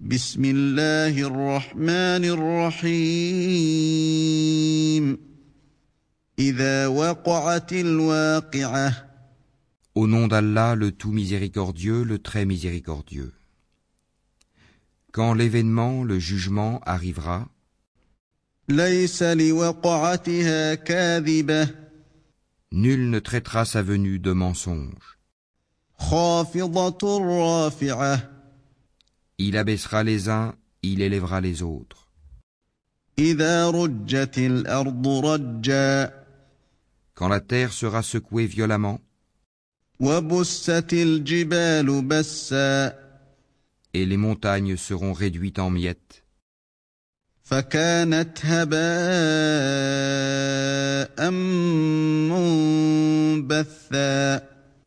بسم الله الرحمن الرحيم إذا وقعت الواقعة Au nom d'Allah, le tout miséricordieux, le très miséricordieux. Quand l'événement, le jugement arrivera, ليس لوقعتها كاذبة nul ne traitera sa venue de mensonge. خافضة رافعة Il abaissera les uns, il élèvera les autres. Quand la terre sera secouée violemment, et les montagnes seront réduites en miettes,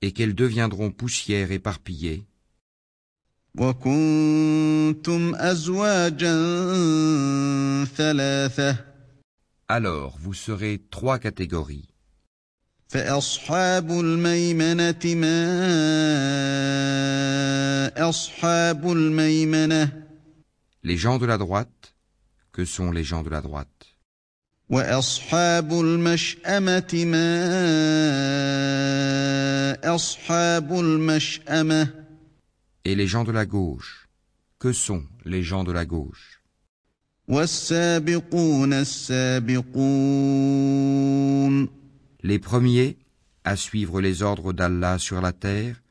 et qu'elles deviendront poussière éparpillée, alors vous serez trois catégories. Les gens de la droite, que sont les gens de la droite? Et les gens de la gauche, que sont les gens de la gauche? Les premiers à suivre les ordres d'Allah sur la terre,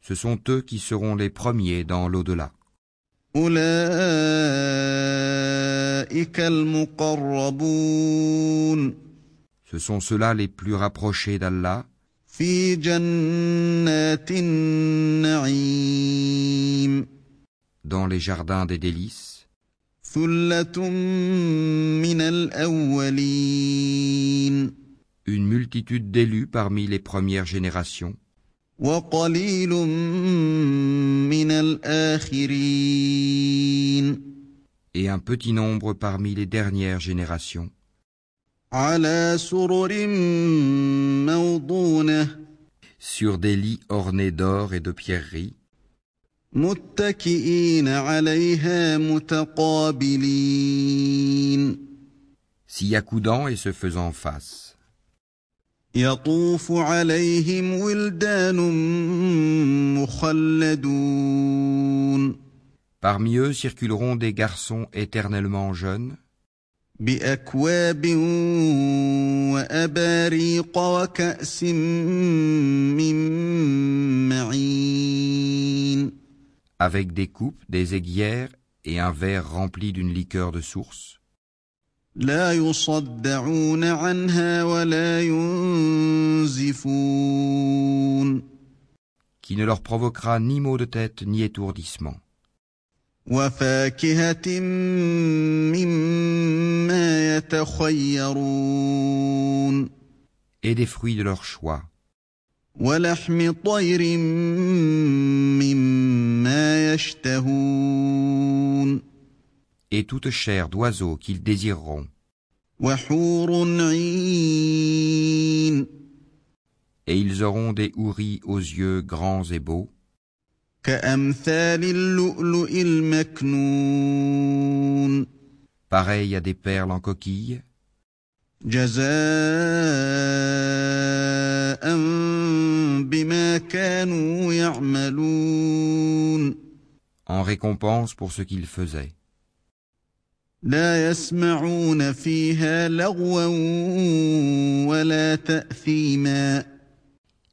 ce sont eux qui seront les premiers dans l'au-delà. Ce sont ceux-là les plus rapprochés d'Allah, في جنات النعيم dans les jardins des délices, ثلة من الأولين une multitude d'élus parmi les premières générations, وقليل من الآخرين et un petit nombre parmi les dernières générations, على سرر موضونة sur des lits ornés d'or et de pierreries, s'y accoudant et se faisant face. Parmi eux circuleront des garçons éternellement jeunes, بأكواب وأباريق وكأس من معين avec des coupes, des aiguières et un verre rempli d'une liqueur de source. لا يصدعون عنها ولا ينزفون qui ne leur provoquera ni maux de tête ni étourdissement, وفاكهة مما يتخيرون et des fruits de leur choix, ولحم طير مما يشتهون et toute chair d'oiseau qu'ils désireront, وحور عين et ils auront des houris aux yeux grands et beaux, Pareil à des perles en coquille. En récompense pour ce qu'ils faisaient.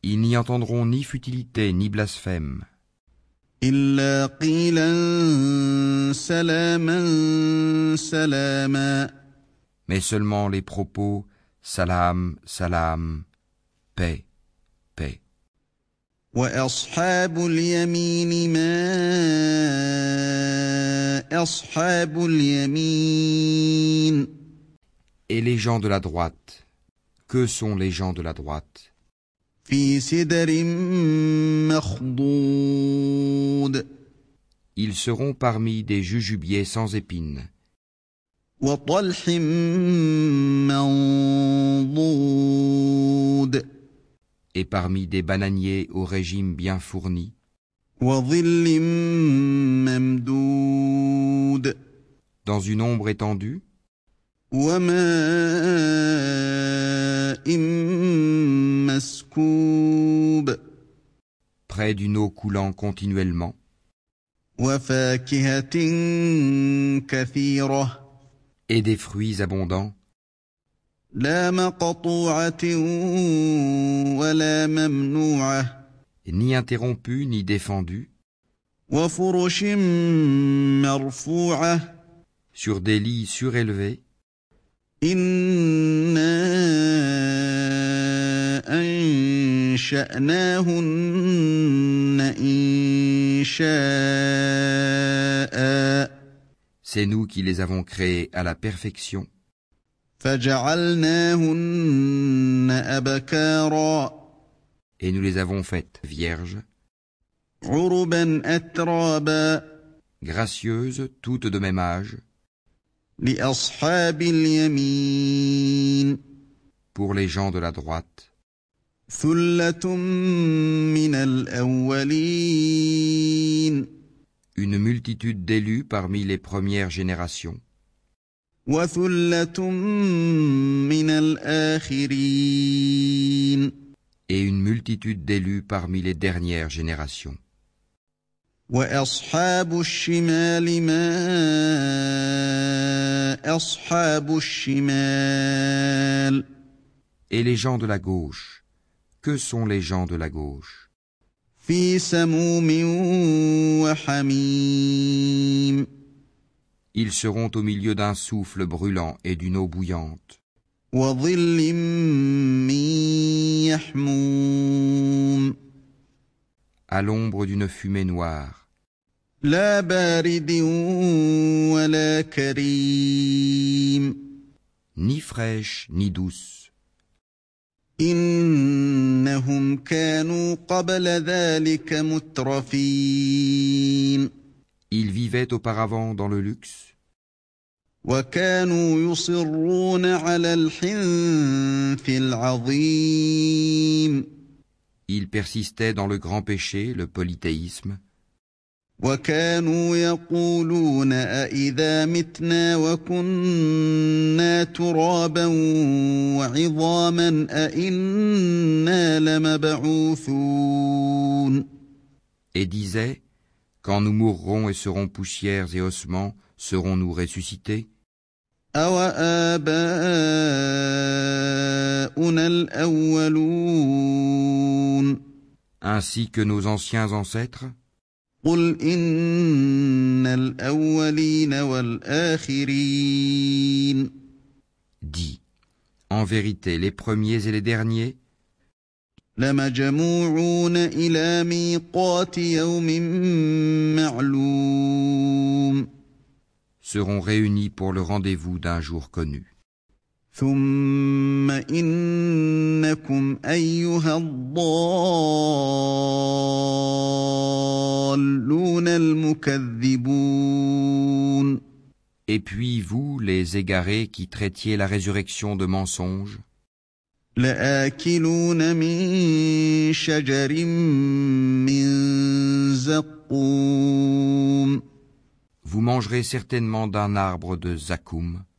Ils n'y entendront ni futilité ni blasphème. إلا قيلا سلاما سلاما mais seulement les propos salam, salam, paix, paix. وأصحاب اليمين ما أصحاب اليمين Et les gens de la droite, que sont les gens de la droite في سدر مخضود Ils seront parmi des jujubiers sans épines. Et parmi des bananiers au régime bien fourni. Dans une ombre étendue وماء مسكوب près d'une eau coulant continuellement, وفاكهة كثيرة et des fruits abondants, لا مقطوعة ولا ممنوعة ni interrompus ni défendus, وفرش مرفوعة sur des lits surélevés, إنا أنشأناهن إنشاء c'est nous qui les avons créés à la perfection, فجعلناهن أبكارا et nous les avons faites vierges, عربا أترابا gracieuses, toutes de même âge, لأصحاب اليمين pour les gens de la droite, ثلة من الأولين Une multitude d'élus parmi les premières générations. Et une multitude d'élus parmi les dernières générations. Et les gens de la gauche, que sont les gens de la gauche? Ils seront au milieu d'un souffle brûlant et d'une eau bouillante. À l'ombre d'une fumée noire. Ni fraîche ni douce. إنهم كانوا قبل ذلك مترفين Ils vivaient auparavant dans le luxe, وكانوا يصرون على الحنث العظيم ils persistaient dans le grand péché, le polythéisme, وكانوا يقولون أإذا متنا وكنا ترابا وعظاما أإنا لمبعوثون et disaient Quand nous mourrons et serons poussières et ossements, serons-nous ressuscités أوآباؤنا الأولون ainsi que nos anciens ancêtres قل إن الأولين والآخرين Dis, en vérité, les premiers et les derniers لمجموعون إلى ميقات يوم معلوم seront réunis pour le rendez-vous d'un jour connu. ثم إنكم أيها الضالون المكذبون Et puis vous, les égarés qui traitiez la résurrection de mensonge, لآكلون من شجر من زقوم vous mangerez certainement d'un arbre de zakoum, فمالئون منها البطون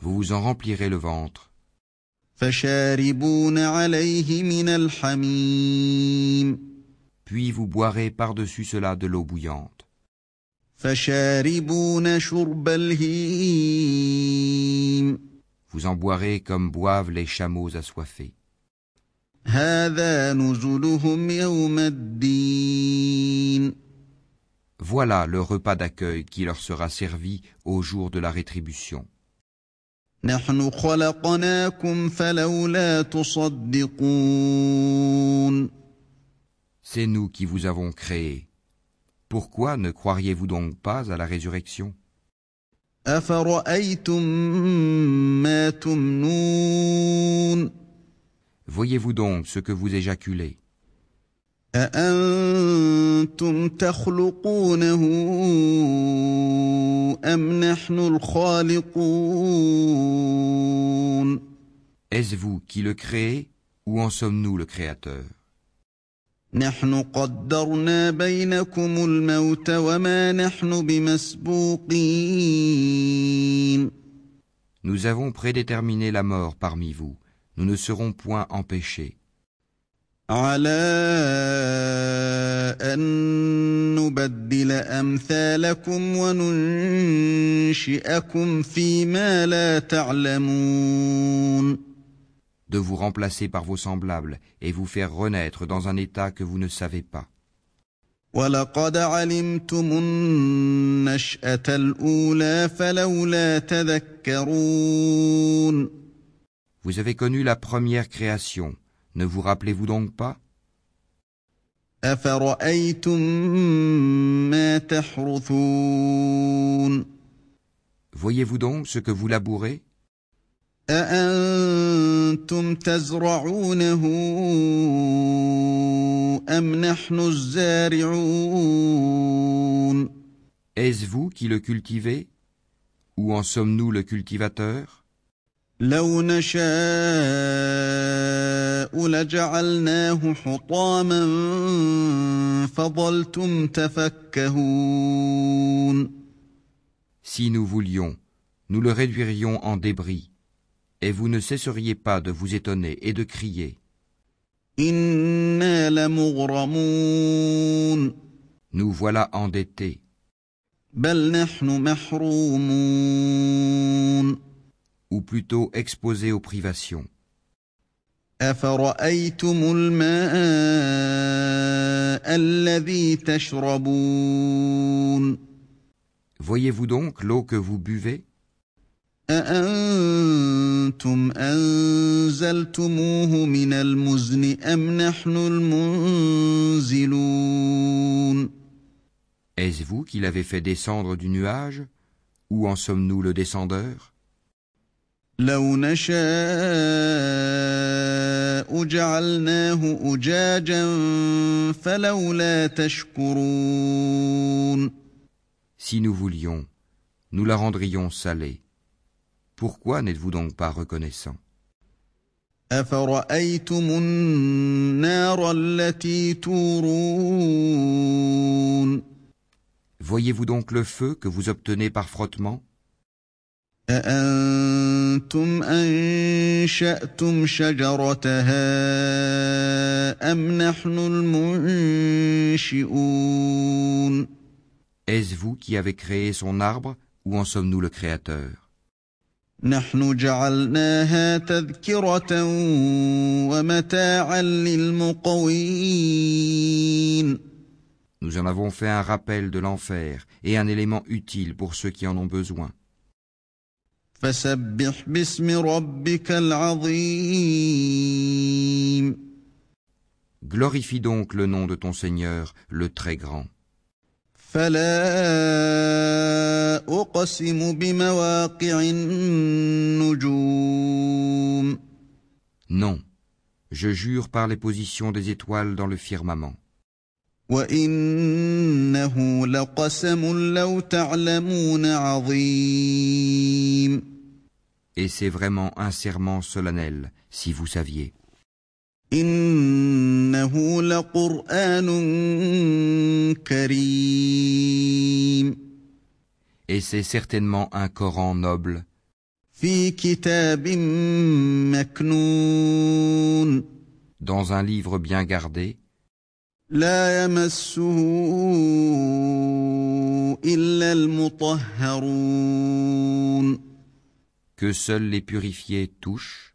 Vous vous en remplirez le ventre. Puis vous boirez par-dessus cela de l'eau bouillante. Vous en boirez comme boivent les chameaux assoiffés. Voilà le repas d'accueil qui leur sera servi au jour de la rétribution. C'est nous qui vous avons créé. Pourquoi ne croiriez-vous donc pas à la résurrection? Voyez-vous donc ce que vous éjaculez? أأنتم تخلقونه أم نحن الخالقون Est-ce vous qui le créez ou en sommes-nous le Créateur نحن قدرنا بينكم الموت وما نحن بمسبوقين Nous avons prédéterminé la mort parmi vous. Nous ne serons point empêchés. على أن نبدل أمثالكم وننشئكم فيما لا تعلمون de vous remplacer par vos semblables et vous faire renaître dans un état que vous ne savez pas. ولقد علمتم النشأة الأولى فلولا تذكرون Vous avez connu la première création. Ne vous rappelez-vous donc pas أفرأيتم ما تحرثون Voyez-vous donc ce que vous labourez أأنتم تزرعونه أم نحن الزارعون Est-ce vous qui le cultivez Ou en sommes-nous le cultivateur لو نشاء لجعلناه حطاما فظلتم تفكهون Si nous voulions, nous le réduirions en débris, et vous ne cesseriez pas de vous étonner et de crier. إنا لمغرمون Nous voilà endettés, بل نحن محرومون ou plutôt exposés aux privations. أفرأيتم الماء الذي تشربون Voyez-vous donc l'eau que vous buvez أأنتم أنزلتموه من المزن أم نحن المنزلون Est-ce vous qui l'avez fait descendre du nuage Ou en sommes-nous le descendeur لو نشاء جعلناه أجاجا فلولا تشكرون Si nous voulions, nous la rendrions salée. Pourquoi n'êtes-vous donc pas reconnaissant أفرأيتم النار التي تورون Voyez-vous donc le feu que vous obtenez par frottement أأنتم أنشأتم شجرتها أم نحن المنشئون Est-ce vous qui avez créé son arbre ou en sommes-nous le créateur نحن جعلناها تذكرة ومتاعا للمقوين Nous en avons fait un rappel de l'enfer et un élément utile pour ceux qui en ont besoin. Glorifie donc le nom de ton Seigneur, le très grand. فلا أقسم بمواقع النجوم Non, je jure par les positions des étoiles dans le firmament. وإنه لقسم لو تعلمون عظيم et c'est vraiment un serment solennel, si vous saviez. Et c'est certainement un Coran noble. Dans un livre bien gardé que seuls les purifiés touchent.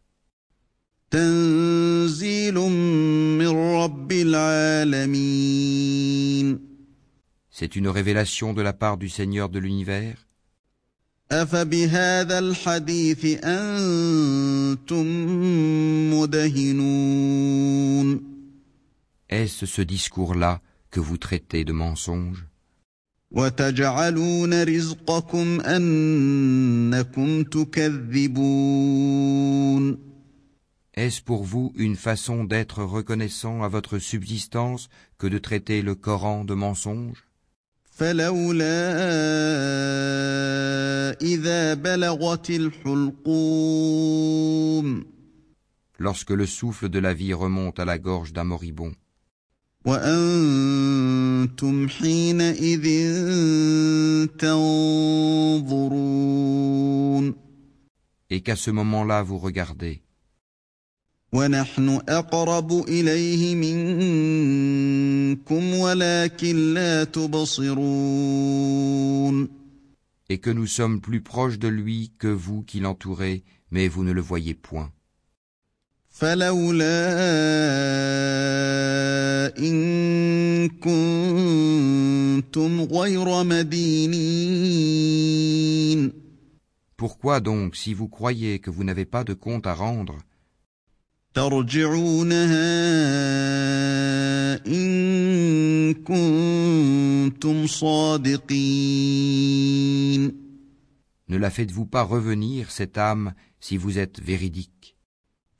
C'est une révélation de la part du Seigneur de l'univers. Est-ce ce discours-là que vous traitez de mensonge? وتجعلون رزقكم أنكم تكذبون Est-ce pour vous une façon d'être reconnaissant à votre subsistance que de traiter le Coran de mensonge فلولا إذا بلغت الحلقوم lorsque le souffle de la vie remonte à la gorge d'un moribond وانتم حينئذ تنظرون Et qu'à ce moment-là vous regardez. ونحن اقرب اليه منكم ولكن لا تبصرون Et que nous sommes plus proches de lui que vous qui l'entourez, mais vous ne le voyez point. فلولا ان كنتم غير مدينين Pourquoi donc, si vous croyez que vous n'avez pas de compte à rendre, ترجعونها ان كنتم صادقين ne la faites-vous pas revenir, cette âme, si vous êtes véridique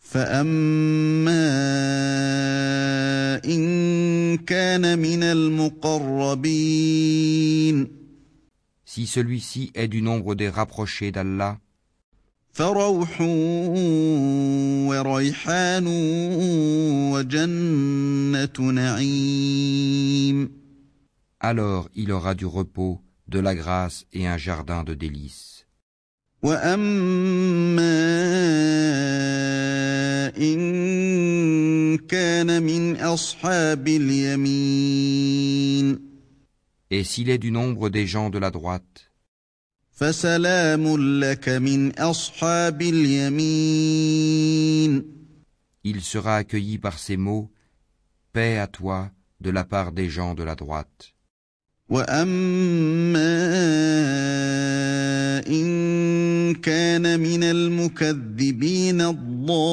فاما ان كان من المقربين Si celui-ci est du nombre des rapprochés d'Allah, فروح وريحان وجنة نعيم alors il aura du repos, de la grâce et un jardin de délices. واما ان كان من اصحاب اليمين Et s'il est du nombre des gens de la droite, فسلام لك من اصحاب اليمين il sera accueilli par ces mots Paix à toi de la part des gens de la droite. واما ان كان من المكذبين الضالين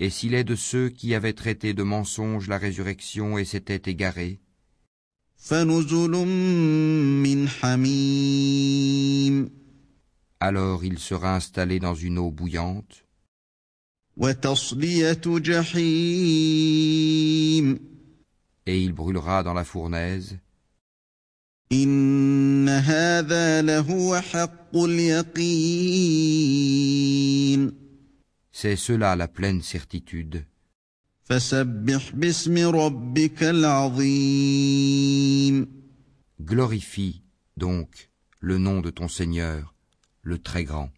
Et s'il est de ceux qui avaient traité de mensonge la résurrection et s'étaient égarés, فنزل من حميم alors il sera installé dans une eau bouillante وتصليه جحيم et il brûlera dans la fournaise. C'est cela la pleine certitude. Glorifie donc le nom de ton Seigneur, le Très Grand.